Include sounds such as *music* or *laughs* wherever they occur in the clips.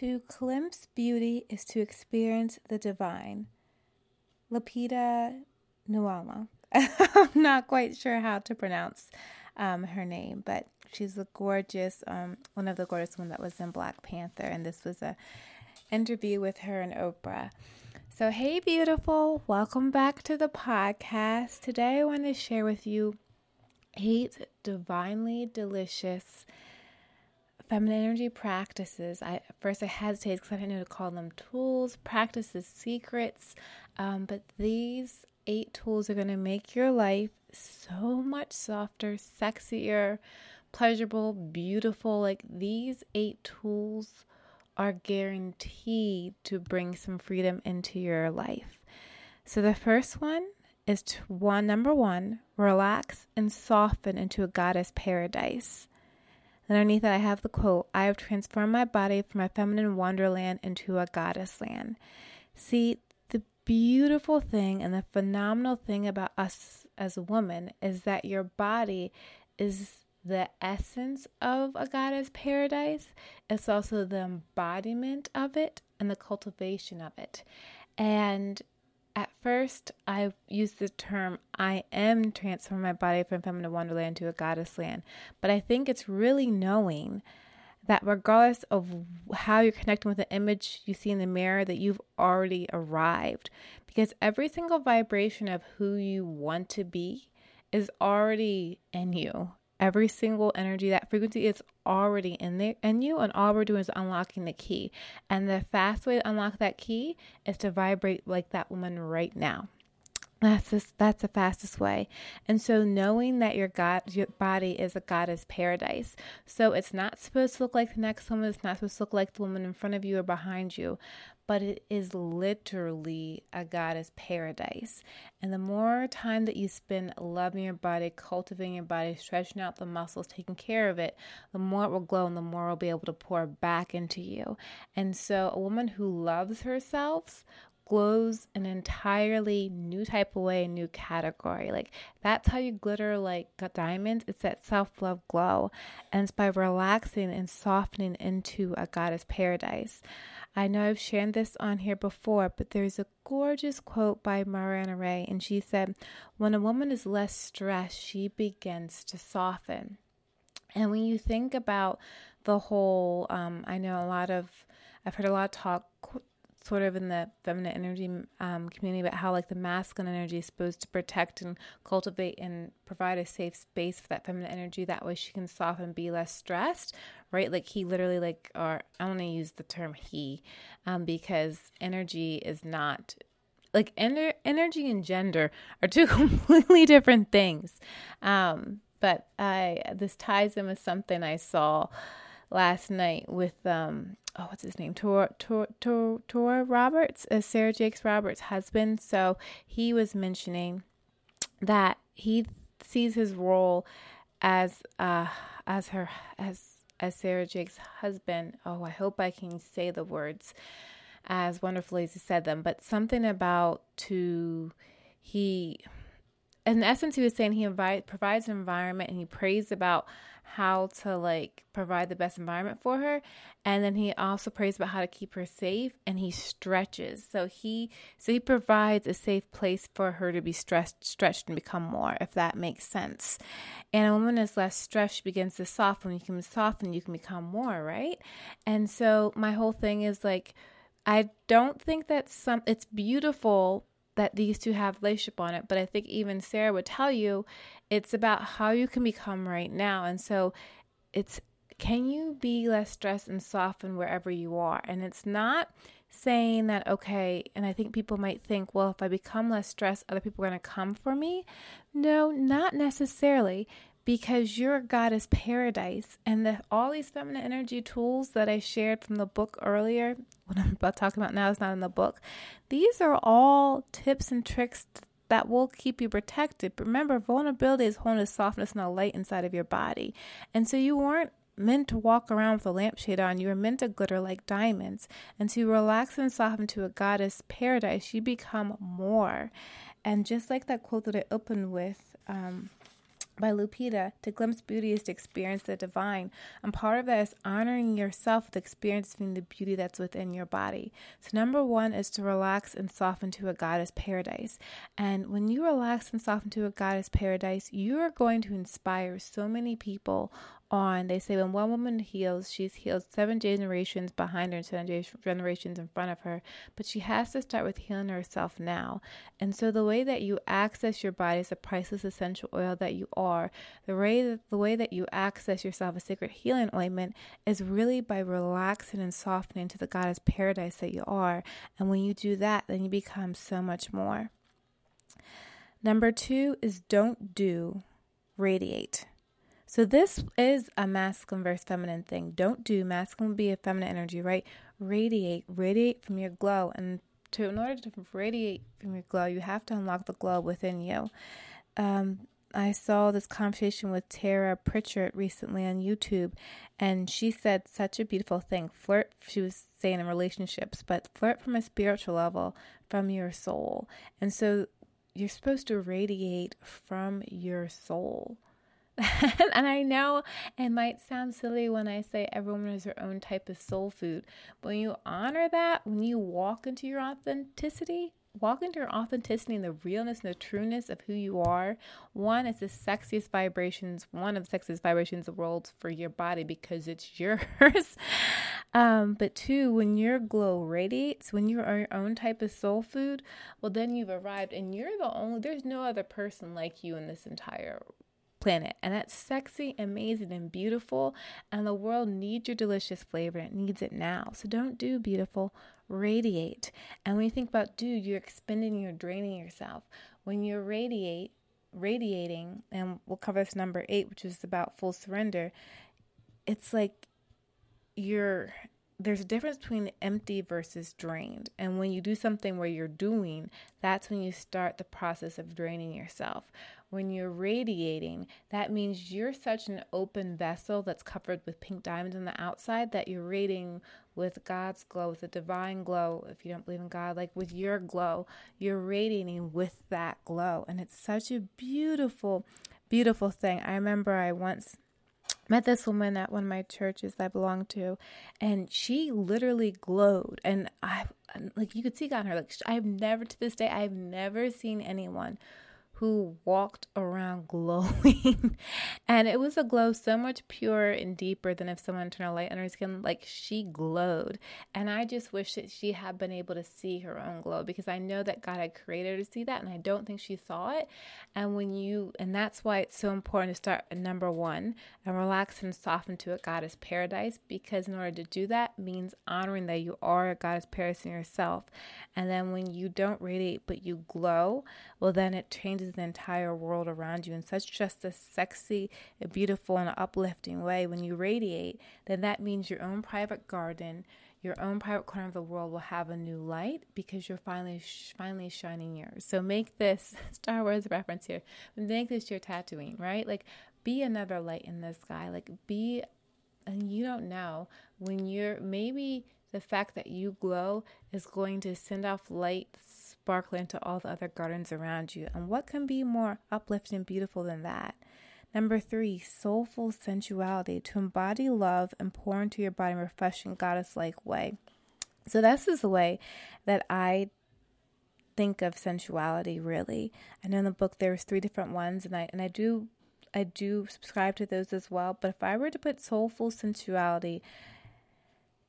To glimpse beauty is to experience the divine. Lupita Nyong'o. *laughs* I'm not quite sure how to pronounce um, her name, but she's a gorgeous, um, one of the gorgeous women that was in Black Panther, and this was a interview with her and Oprah. So, hey, beautiful, welcome back to the podcast. Today, I want to share with you eight divinely delicious feminine energy practices. I first I hesitated because I didn't know to call them tools, practices, secrets. Um, but these eight tools are going to make your life so much softer, sexier, pleasurable, beautiful. Like these eight tools are guaranteed to bring some freedom into your life. So the first one is to one number one, relax and soften into a goddess paradise. Underneath it, I have the quote I have transformed my body from a feminine wonderland into a goddess land. See, the beautiful thing and the phenomenal thing about us as a woman is that your body is the essence of a goddess paradise, it's also the embodiment of it and the cultivation of it. And at first, I used the term I am transforming my body from feminine wonderland to a goddess land. But I think it's really knowing that regardless of how you're connecting with the image you see in the mirror, that you've already arrived. Because every single vibration of who you want to be is already in you every single energy, that frequency is already in there in you, and all we're doing is unlocking the key. And the fast way to unlock that key is to vibrate like that woman right now. That's just, that's the fastest way. And so knowing that your God your body is a goddess paradise. So it's not supposed to look like the next woman, it's not supposed to look like the woman in front of you or behind you, but it is literally a goddess paradise. And the more time that you spend loving your body, cultivating your body, stretching out the muscles, taking care of it, the more it will glow and the more it will be able to pour back into you. And so a woman who loves herself glows an entirely new type of way, a new category. Like that's how you glitter like diamonds. It's that self love glow. And it's by relaxing and softening into a goddess paradise. I know I've shared this on here before, but there's a gorgeous quote by Mariana Ray, and she said, When a woman is less stressed, she begins to soften. And when you think about the whole, um, I know a lot of, I've heard a lot of talk sort of in the feminine energy um, community about how like the masculine energy is supposed to protect and cultivate and provide a safe space for that feminine energy. That way she can soften be less stressed right? Like he literally like or i want to use the term he um, because energy is not like ener- energy and gender are two *laughs* completely different things. Um, but i this ties in with something i saw last night with um oh what's his name? Tor Tor Tor, Touré Roberts? Uh, Sarah Jakes Roberts husband. So he was mentioning that he sees his role as uh as her as as Sarah Jakes husband. Oh I hope I can say the words as wonderfully as he said them. But something about to he in essence he was saying he invite, provides an environment and he prays about how to like provide the best environment for her. And then he also prays about how to keep her safe and he stretches. So he so he provides a safe place for her to be stressed stretched and become more if that makes sense. And a woman is less stressed she begins to soften. You can soften you can become more right? And so my whole thing is like I don't think that some it's beautiful that these two have relationship on it but i think even sarah would tell you it's about how you can become right now. And so it's can you be less stressed and soften wherever you are? And it's not saying that okay and i think people might think well if i become less stressed other people are going to come for me. No not necessarily because your goddess paradise and the, all these feminine energy tools that I shared from the book earlier, what I'm about to talk about now is not in the book. These are all tips and tricks that will keep you protected. Remember, vulnerability is holding a softness and a light inside of your body. And so you weren't meant to walk around with a lampshade on. You were meant to glitter like diamonds. And to relax and soften to a goddess paradise, you become more. And just like that quote that I opened with, um, by Lupita, to glimpse beauty is to experience the divine. And part of that is honoring yourself with experiencing the beauty that's within your body. So, number one is to relax and soften to a goddess paradise. And when you relax and soften to a goddess paradise, you are going to inspire so many people on. They say when one woman heals, she's healed seven generations behind her and seven generations in front of her. But she has to start with healing herself now. And so the way that you access your body is the priceless essential oil that you are. The way that, the way that you access yourself a sacred healing ointment is really by relaxing and softening to the goddess paradise that you are. And when you do that, then you become so much more. Number two is don't do, radiate. So this is a masculine versus feminine thing. Don't do masculine be a feminine energy, right? Radiate, radiate from your glow, and to in order to radiate from your glow, you have to unlock the glow within you. Um, I saw this conversation with Tara Pritchard recently on YouTube, and she said such a beautiful thing. Flirt, she was saying in relationships, but flirt from a spiritual level, from your soul. And so you're supposed to radiate from your soul. *laughs* and I know it might sound silly when I say everyone has their own type of soul food, but when you honor that, when you walk into your authenticity, walk into your authenticity and the realness and the trueness of who you are. One, it's the sexiest vibrations, one of the sexiest vibrations in the world for your body because it's *laughs* yours. um, but two, when your glow radiates, when you're your own type of soul food, well, then you've arrived and you're the only, there's no other person like you in this entire planet. And that's sexy, amazing, and beautiful. And the world needs your delicious flavor. It needs it now. So don't do beautiful, radiate. And when you think about do, you're expending, you're draining yourself. When you radiate, radiating, and we'll cover this number eight, which is about full surrender, it's like you're there's a difference between empty versus drained. And when you do something where you're doing, that's when you start the process of draining yourself when you're radiating, that means you're such an open vessel that's covered with pink diamonds on the outside that you're radiating with God's glow, with the divine glow. If you don't believe in God, like with your glow, you're radiating with that glow. And it's such a beautiful, beautiful thing. I remember I once met this woman at one of my churches that I belong to, and she literally glowed. And I, like, you could see in her. Like, I've never, to this day, I've never seen anyone who walked around *laughs* glowing. and it was a glow so much purer and deeper than if someone turned a light on her skin. Like she glowed. And I just wish that she had been able to see her own glow because I know that God had created her to see that. And I don't think she saw it. And when you, and that's why it's so important to start at number one and relax and soften to a goddess paradise because in order to do that means honoring that you are a goddess paradise in yourself. And then when you don't radiate but you glow, well, then it changes the entire world around you in such just a sexy, a beautiful, and uplifting way. When you radiate, then that means your own private garden, your own private corner of the world will have a new light because you're finally finally shining yours. So make this *laughs* Star Wars reference here. Make this your Tatooine, right? Like be another light in the sky. Like be and you don't know when you're maybe the fact that you glow is going to send off light sparkling to all the other gardens around you. And what can be more uplifting and beautiful than that? Number three, soulful sensuality to embody love and pour into your body in a refreshing goddess like way. So, this is the way that I think of sensuality really. I know in the book there's three different ones and I and I do I do subscribe to those as well. But if I were to put soulful sensuality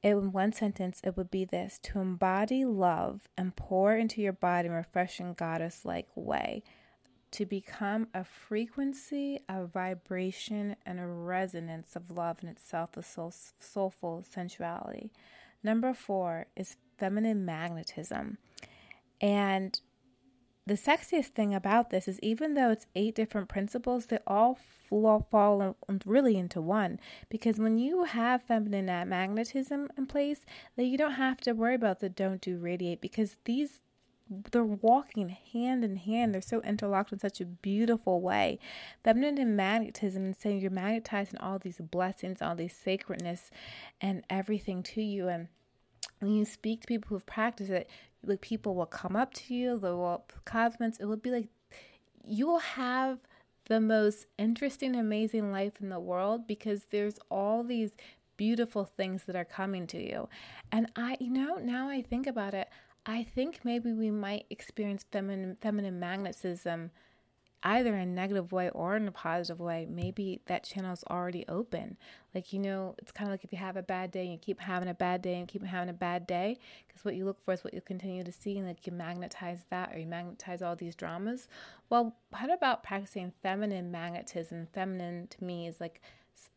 in one sentence, it would be this to embody love and pour into your body in a refreshing goddess like way. To become a frequency, a vibration, and a resonance of love in itself, a soul, soulful sensuality. Number four is feminine magnetism. And the sexiest thing about this is even though it's eight different principles, they all fall really into one. Because when you have feminine magnetism in place, then you don't have to worry about the don't do radiate because these they're walking hand in hand. They're so interlocked in such a beautiful way. Feminine magnetism and saying you're magnetizing all these blessings, all these sacredness, and everything to you. And when you speak to people who've practiced it, like people will come up to you, they will compliments. It will be like you will have the most interesting, amazing life in the world because there's all these beautiful things that are coming to you. And I, you know, now I think about it, I think maybe we might experience feminine feminine magnetism either in a negative way or in a positive way, maybe that channel is already open. Like, you know, it's kind of like if you have a bad day and you keep having a bad day and keep having a bad day, because what you look for is what you continue to see, and like you magnetize that or you magnetize all these dramas. Well, what about practicing feminine magnetism? Feminine to me is like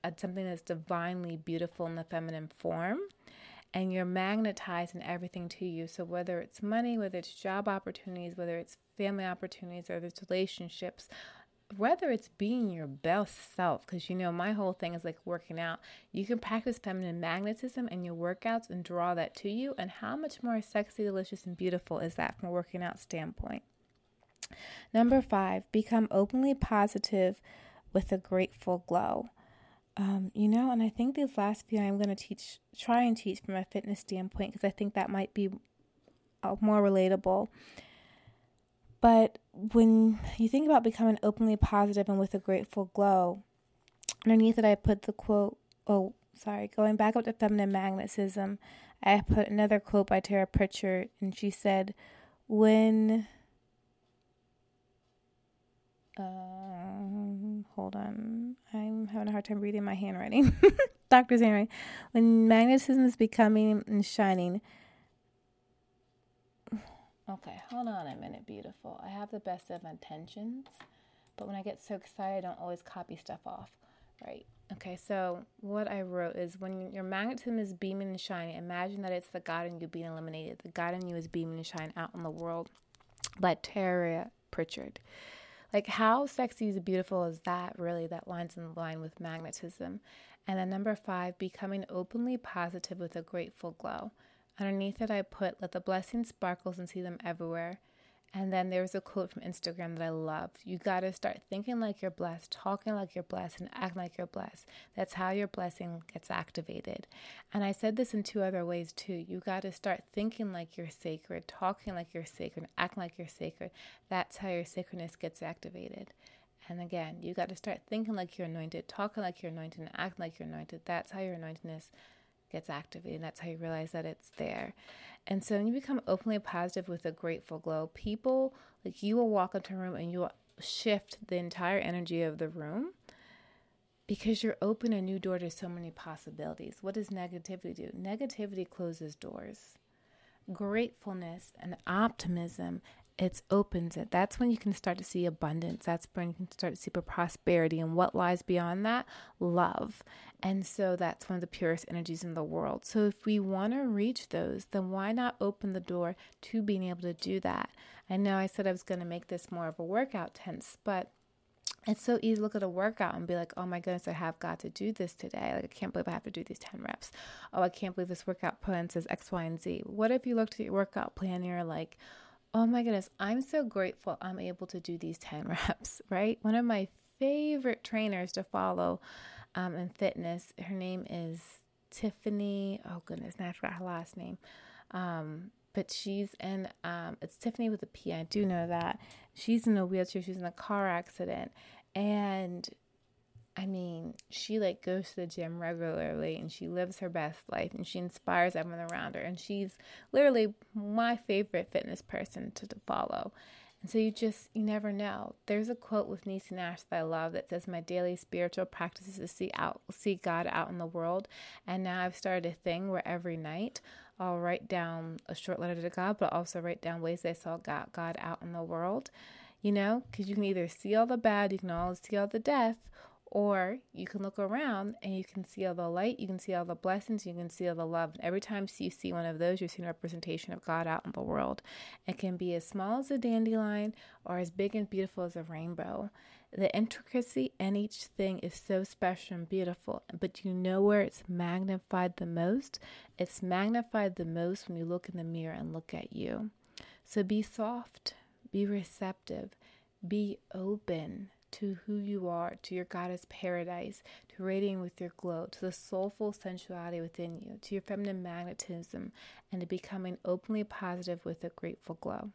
uh, something that's divinely beautiful in the feminine form and you're magnetizing everything to you. So, whether it's money, whether it's job opportunities, whether it's family opportunities, or it's relationships, whether it's being your best self, because you know, my whole thing is like working out. You can practice feminine magnetism in your workouts and draw that to you. And how much more sexy, delicious, and beautiful is that from a working out standpoint? Number five, become openly positive with a grateful glow. Um, you know, and I think these last few I'm going to teach, try and teach from a fitness standpoint because I think that might be uh, more relatable. But when you think about becoming openly positive and with a grateful glow, underneath it, I put the quote, oh, sorry, going back up to feminine magnetism, I put another quote by Tara Pritchard, and she said, when um, hold on. I'm having a hard time reading my handwriting. *laughs* Doctor's handwriting. When magnetism is becoming and shining. Okay, hold on a minute, beautiful. I have the best of intentions, but when I get so excited, I don't always copy stuff off. Right. Okay, so what I wrote is when your magnetism is beaming and shining, imagine that it's the God in you being eliminated. The God in you is beaming and shining out in the world. By Tara Pritchard. Like, how sexy is beautiful is that really that lines in the line with magnetism? And then number five, becoming openly positive with a grateful glow. Underneath it, I put, let the blessings sparkles and see them everywhere. And then there was a quote from Instagram that I love. You got to start thinking like you're blessed, talking like you're blessed, and acting like you're blessed. That's how your blessing gets activated. And I said this in two other ways too. You got to start thinking like you're sacred, talking like you're sacred, acting like you're sacred. That's how your sacredness gets activated. And again, you got to start thinking like you're anointed, talking like you're anointed, and acting like you're anointed. That's how your anointedness gets activated. That's how you realize that it's there. And so when you become openly positive with a grateful glow, people like you will walk into a room and you will shift the entire energy of the room because you're open a new door to so many possibilities. What does negativity do? Negativity closes doors. Gratefulness and optimism it opens it. That's when you can start to see abundance. That's when you can start to see prosperity. And what lies beyond that? Love. And so that's one of the purest energies in the world. So if we want to reach those, then why not open the door to being able to do that? I know I said I was going to make this more of a workout tense, but it's so easy to look at a workout and be like, oh my goodness, I have got to do this today. Like, I can't believe I have to do these 10 reps. Oh, I can't believe this workout plan says X, Y, and Z. What if you looked at your workout plan and you're like, oh my goodness, I'm so grateful I'm able to do these 10 *laughs* reps, right? One of my favorite trainers to follow um, in fitness, her name is Tiffany. Oh goodness, now I forgot her last name. Um, but she's in, um, it's Tiffany with a P. I do know that. She's in a wheelchair, she's in a car accident. And I mean, she like goes to the gym regularly and she lives her best life and she inspires everyone around her. And she's literally my favorite fitness person to, to follow. And so you just, you never know. There's a quote with Niecy Nash that I love that says, My daily spiritual practice is to see out, see God out in the world. And now I've started a thing where every night I'll write down a short letter to God, but also write down ways I saw God, God out in the world. You know, because you can either see all the bad, you can always see all the death, or you can look around and you can see all the light, you can see all the blessings, you can see all the love. Every time you see one of those, you're seeing a representation of God out in the world. It can be as small as a dandelion or as big and beautiful as a rainbow. The intricacy in each thing is so special and beautiful, but you know where it's magnified the most? It's magnified the most when you look in the mirror and look at you. So be soft, be receptive, be open to who you are, to your goddess paradise, to radiating with your glow, to the soulful sensuality within you, to your feminine magnetism, and to becoming openly positive with a grateful glow.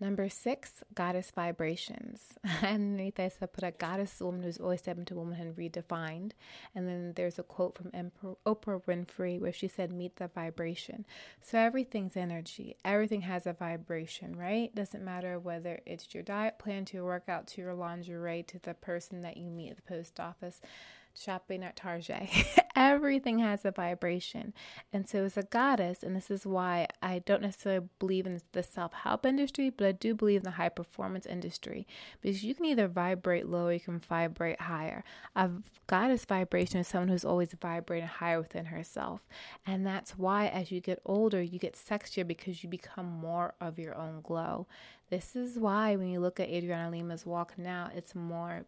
Number six, goddess vibrations. *laughs* Underneath I put a goddess woman who's always stepped into womanhood redefined. And then there's a quote from Emperor, Oprah Winfrey where she said, meet the vibration. So everything's energy. Everything has a vibration, right? Doesn't matter whether it's your diet plan, to your workout, to your lingerie, to the person that you meet at the post office shopping at Target. *laughs* Everything has a vibration. And so, as a goddess, and this is why I don't necessarily believe in the self help industry, but I do believe in the high performance industry because you can either vibrate low or you can vibrate higher. A goddess vibration is someone who's always vibrating higher within herself. And that's why, as you get older, you get sexier because you become more of your own glow. This is why, when you look at Adriana Lima's walk now, it's more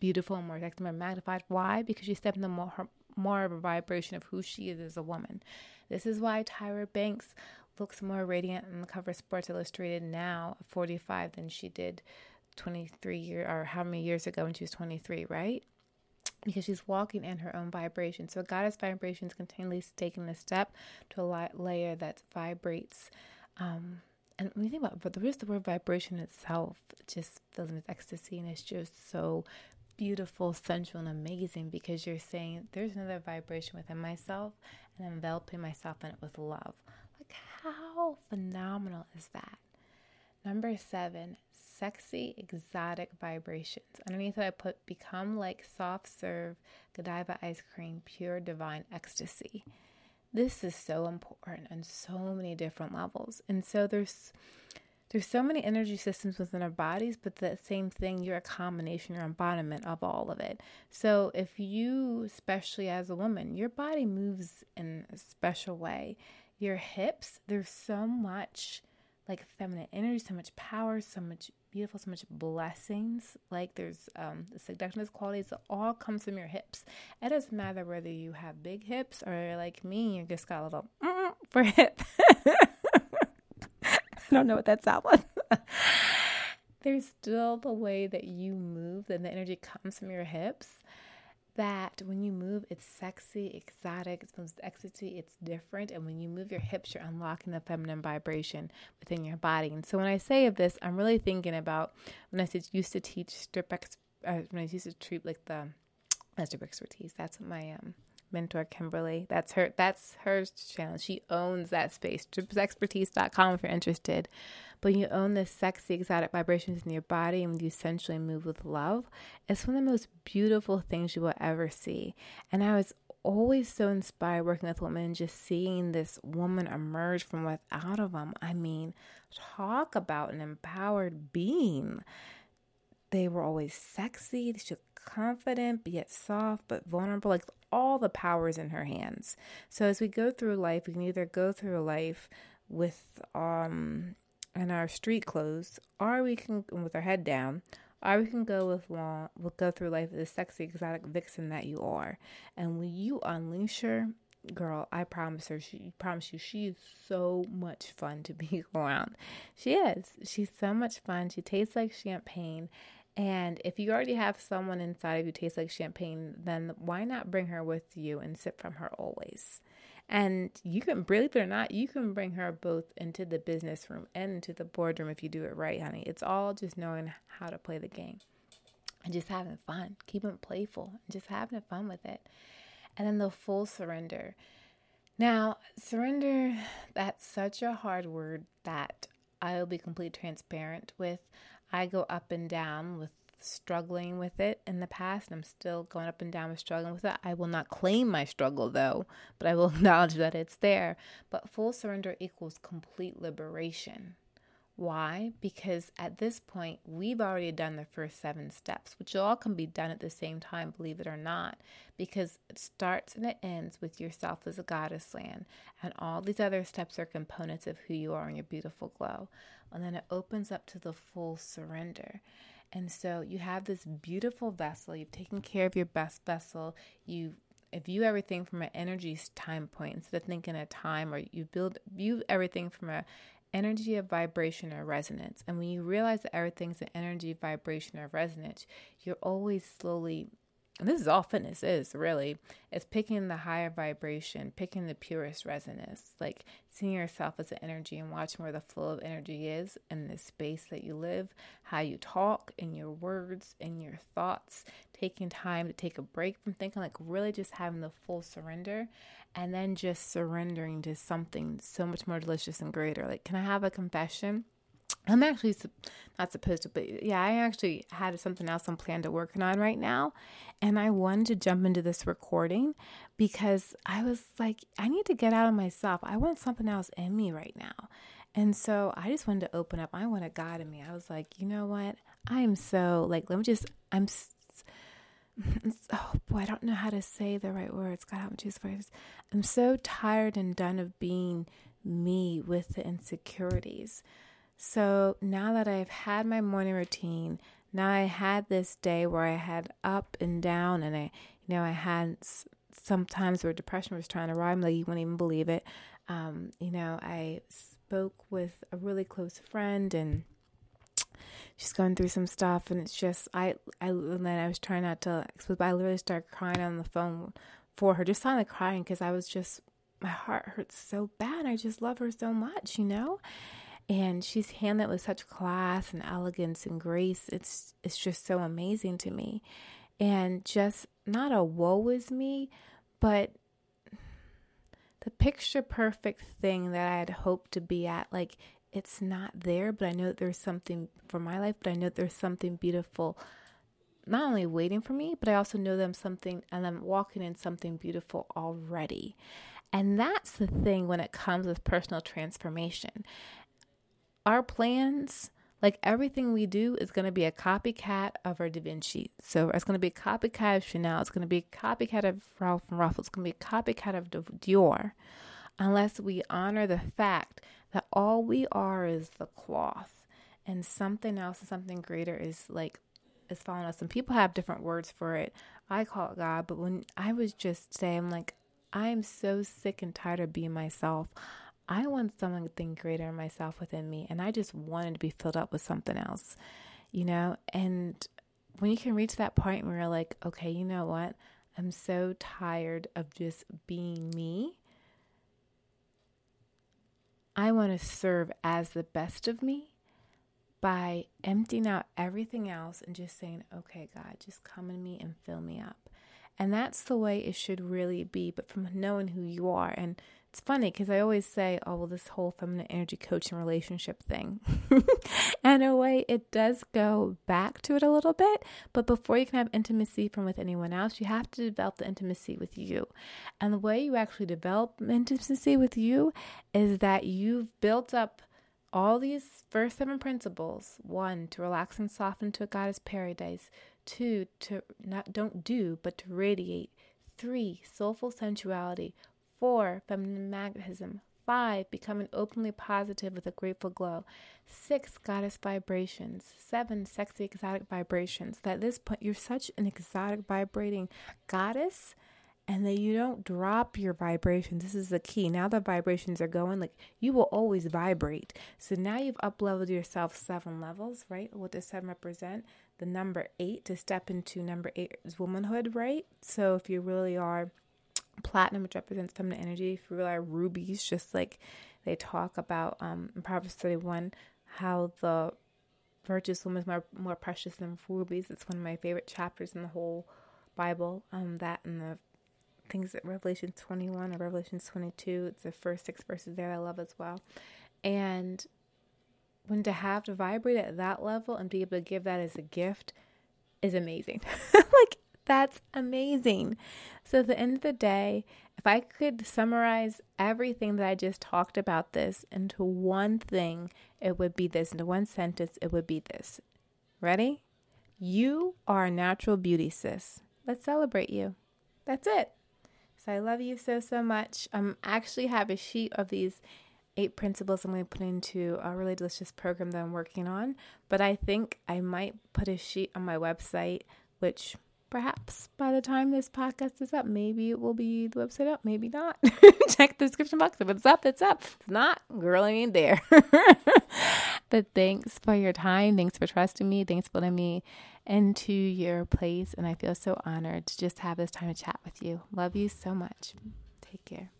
beautiful and more sexy, more magnified. Why? Because she stepped into more her, more of a vibration of who she is as a woman. This is why Tyra Banks looks more radiant on the cover of Sports Illustrated now, 45, than she did 23 year or how many years ago when she was 23, right? Because she's walking in her own vibration. So goddess vibration is continually taking a step to a layer that vibrates. Um, and when you think about but the, the word vibration itself, just filling with ecstasy, and it's just so beautiful, sensual, and amazing because you're saying there's another vibration within myself and enveloping myself in it with love. Like, how phenomenal is that? Number seven, sexy, exotic vibrations. Underneath it, I put become like soft serve Godiva ice cream, pure divine ecstasy. This is so important on so many different levels. And so there's there's so many energy systems within our bodies, but the same thing, you're a combination, you're embodiment of all of it. So if you, especially as a woman, your body moves in a special way. Your hips, there's so much like feminine energy, so much power, so much beautiful, so much blessings. Like there's um the seductionist qualities that all comes from your hips. It doesn't matter whether you have big hips or like me, you just got a little for hip. *laughs* *laughs* I don't know what that sound was. *laughs* There's still the way that you move and the energy comes from your hips. That when you move, it's sexy, exotic, it's ecstasy, it's different. And when you move your hips, you're unlocking the feminine vibration within your body. And so when I say of this, I'm really thinking about when I used to teach strip ex, uh, when I used to treat like the uh, strip expertise. That's what my um mentor Kimberly. That's her that's her channel. She owns that space. Tripsexpertise.com if you're interested. But you own this sexy exotic vibrations in your body and you essentially move with love. It's one of the most beautiful things you will ever see. And I was always so inspired working with women just seeing this woman emerge from without of them. I mean, talk about an empowered being. They were always sexy, they confident, but yet soft, but vulnerable. Like all the powers in her hands. So as we go through life, we can either go through life with um in our street clothes, or we can with our head down, or we can go with long. We'll go through life as a sexy, exotic vixen that you are. And when you unleash her, girl, I promise her, she promise you, she is so much fun to *laughs* be around. She is. She's so much fun. She tastes like champagne, and if you already have someone inside of you taste like champagne, then why not bring her with you and sip from her always? And you can, believe it or not, you can bring her both into the business room and into the boardroom if you do it right, honey. It's all just knowing how to play the game and just having fun, keeping it playful, and just having fun with it. And then the full surrender. Now, surrender, that's such a hard word that I'll be completely transparent with. I go up and down with struggling with it in the past. And I'm still going up and down with struggling with it. I will not claim my struggle though, but I will *laughs* acknowledge that it's there. But full surrender equals complete liberation. Why? Because at this point, we've already done the first seven steps, which all can be done at the same time, believe it or not, because it starts and it ends with yourself as a goddess land. And all these other steps are components of who you are and your beautiful glow. And then it opens up to the full surrender. And so you have this beautiful vessel, you've taken care of your best vessel, you view everything from an energy time point instead of thinking a time, or you build view everything from a energy of vibration or resonance. And when you realize that everything's an energy, vibration, or resonance, you're always slowly and this is all fitness is really, it's picking the higher vibration, picking the purest resonance, like seeing yourself as an energy and watching where the flow of energy is in the space that you live, how you talk, in your words, in your thoughts, taking time to take a break from thinking, like really just having the full surrender and then just surrendering to something so much more delicious and greater. Like, can I have a confession? I'm actually not supposed to, but yeah, I actually had something else I'm planned to working on right now. And I wanted to jump into this recording because I was like, I need to get out of myself. I want something else in me right now. And so I just wanted to open up. I want a God in me. I was like, you know what? I am so like, let me just, I'm, oh boy, I don't know how to say the right words. God, help me choose words. I'm so tired and done of being me with the insecurities. So now that I've had my morning routine, now I had this day where I had up and down, and I, you know, I had sometimes where depression was trying to ride me, like you wouldn't even believe it. Um, you know, I spoke with a really close friend, and she's going through some stuff, and it's just I, I, and then I was trying not to, but I literally started crying on the phone for her, just silently crying because I was just my heart hurts so bad. I just love her so much, you know and she's handled it with such class and elegance and grace. It's it's just so amazing to me, and just not a woe is me, but the picture perfect thing that I had hoped to be at. Like it's not there, but I know there's something for my life. But I know there's something beautiful, not only waiting for me, but I also know that I'm something, and I'm walking in something beautiful already. And that's the thing when it comes with personal transformation our plans, like everything we do, is going to be a copycat of our Da Vinci. So it's going to be a copycat of Chanel. It's going to be a copycat of Ralph and Russo. It's going to be a copycat of Dior, unless we honor the fact that all we are is the cloth, and something else something greater is like is following us. And people have different words for it. I call it God, but when I was just saying, like, I'm so sick and tired of being myself. I want something greater myself within me, and I just wanted to be filled up with something else, you know? And when you can reach that point where you're like, okay, you know what? I'm so tired of just being me. I want to serve as the best of me by emptying out everything else and just saying, okay, God, just come in me and fill me up. And that's the way it should really be, but from knowing who you are. And it's funny because I always say, oh, well, this whole feminine energy coaching relationship thing. *laughs* and in a way, it does go back to it a little bit. But before you can have intimacy from with anyone else, you have to develop the intimacy with you. And the way you actually develop intimacy with you is that you've built up all these first seven principles one, to relax and soften to a goddess paradise, two, to not don't do, but to radiate. Three, soulful sensuality. Four, feminine magnetism. Five, becoming openly positive with a grateful glow. Six, goddess vibrations. Seven, sexy exotic vibrations. That at this point, you're such an exotic vibrating goddess and that you don't drop your vibrations. This is the key. Now the vibrations are going, like you will always vibrate. So now you've up leveled yourself seven levels, right? What does seven represent? The number eight to step into number eight is womanhood, right? So if you really are platinum, which represents feminine energy. If you really are rubies, just like they talk about um, in Proverbs 31, how the virtuous woman is more, more precious than rubies. It's one of my favorite chapters in the whole Bible. Um, that and the things that Revelation 21 or Revelation 22, it's the first six verses there I love as well. And when to have to vibrate at that level and be able to give that as a gift is amazing. *laughs* like that's amazing. So, at the end of the day, if I could summarize everything that I just talked about this into one thing, it would be this. Into one sentence, it would be this. Ready? You are a natural beauty, sis. Let's celebrate you. That's it. So, I love you so, so much. I um, actually have a sheet of these eight principles I'm going to put into a really delicious program that I'm working on. But I think I might put a sheet on my website, which perhaps by the time this podcast is up, maybe it will be the website up, maybe not. *laughs* Check the description box. If it's up, it's up. If it's not, girl, I ain't there. *laughs* But thanks for your time. Thanks for trusting me. Thanks for letting me into your place. And I feel so honored to just have this time to chat with you. Love you so much. Take care.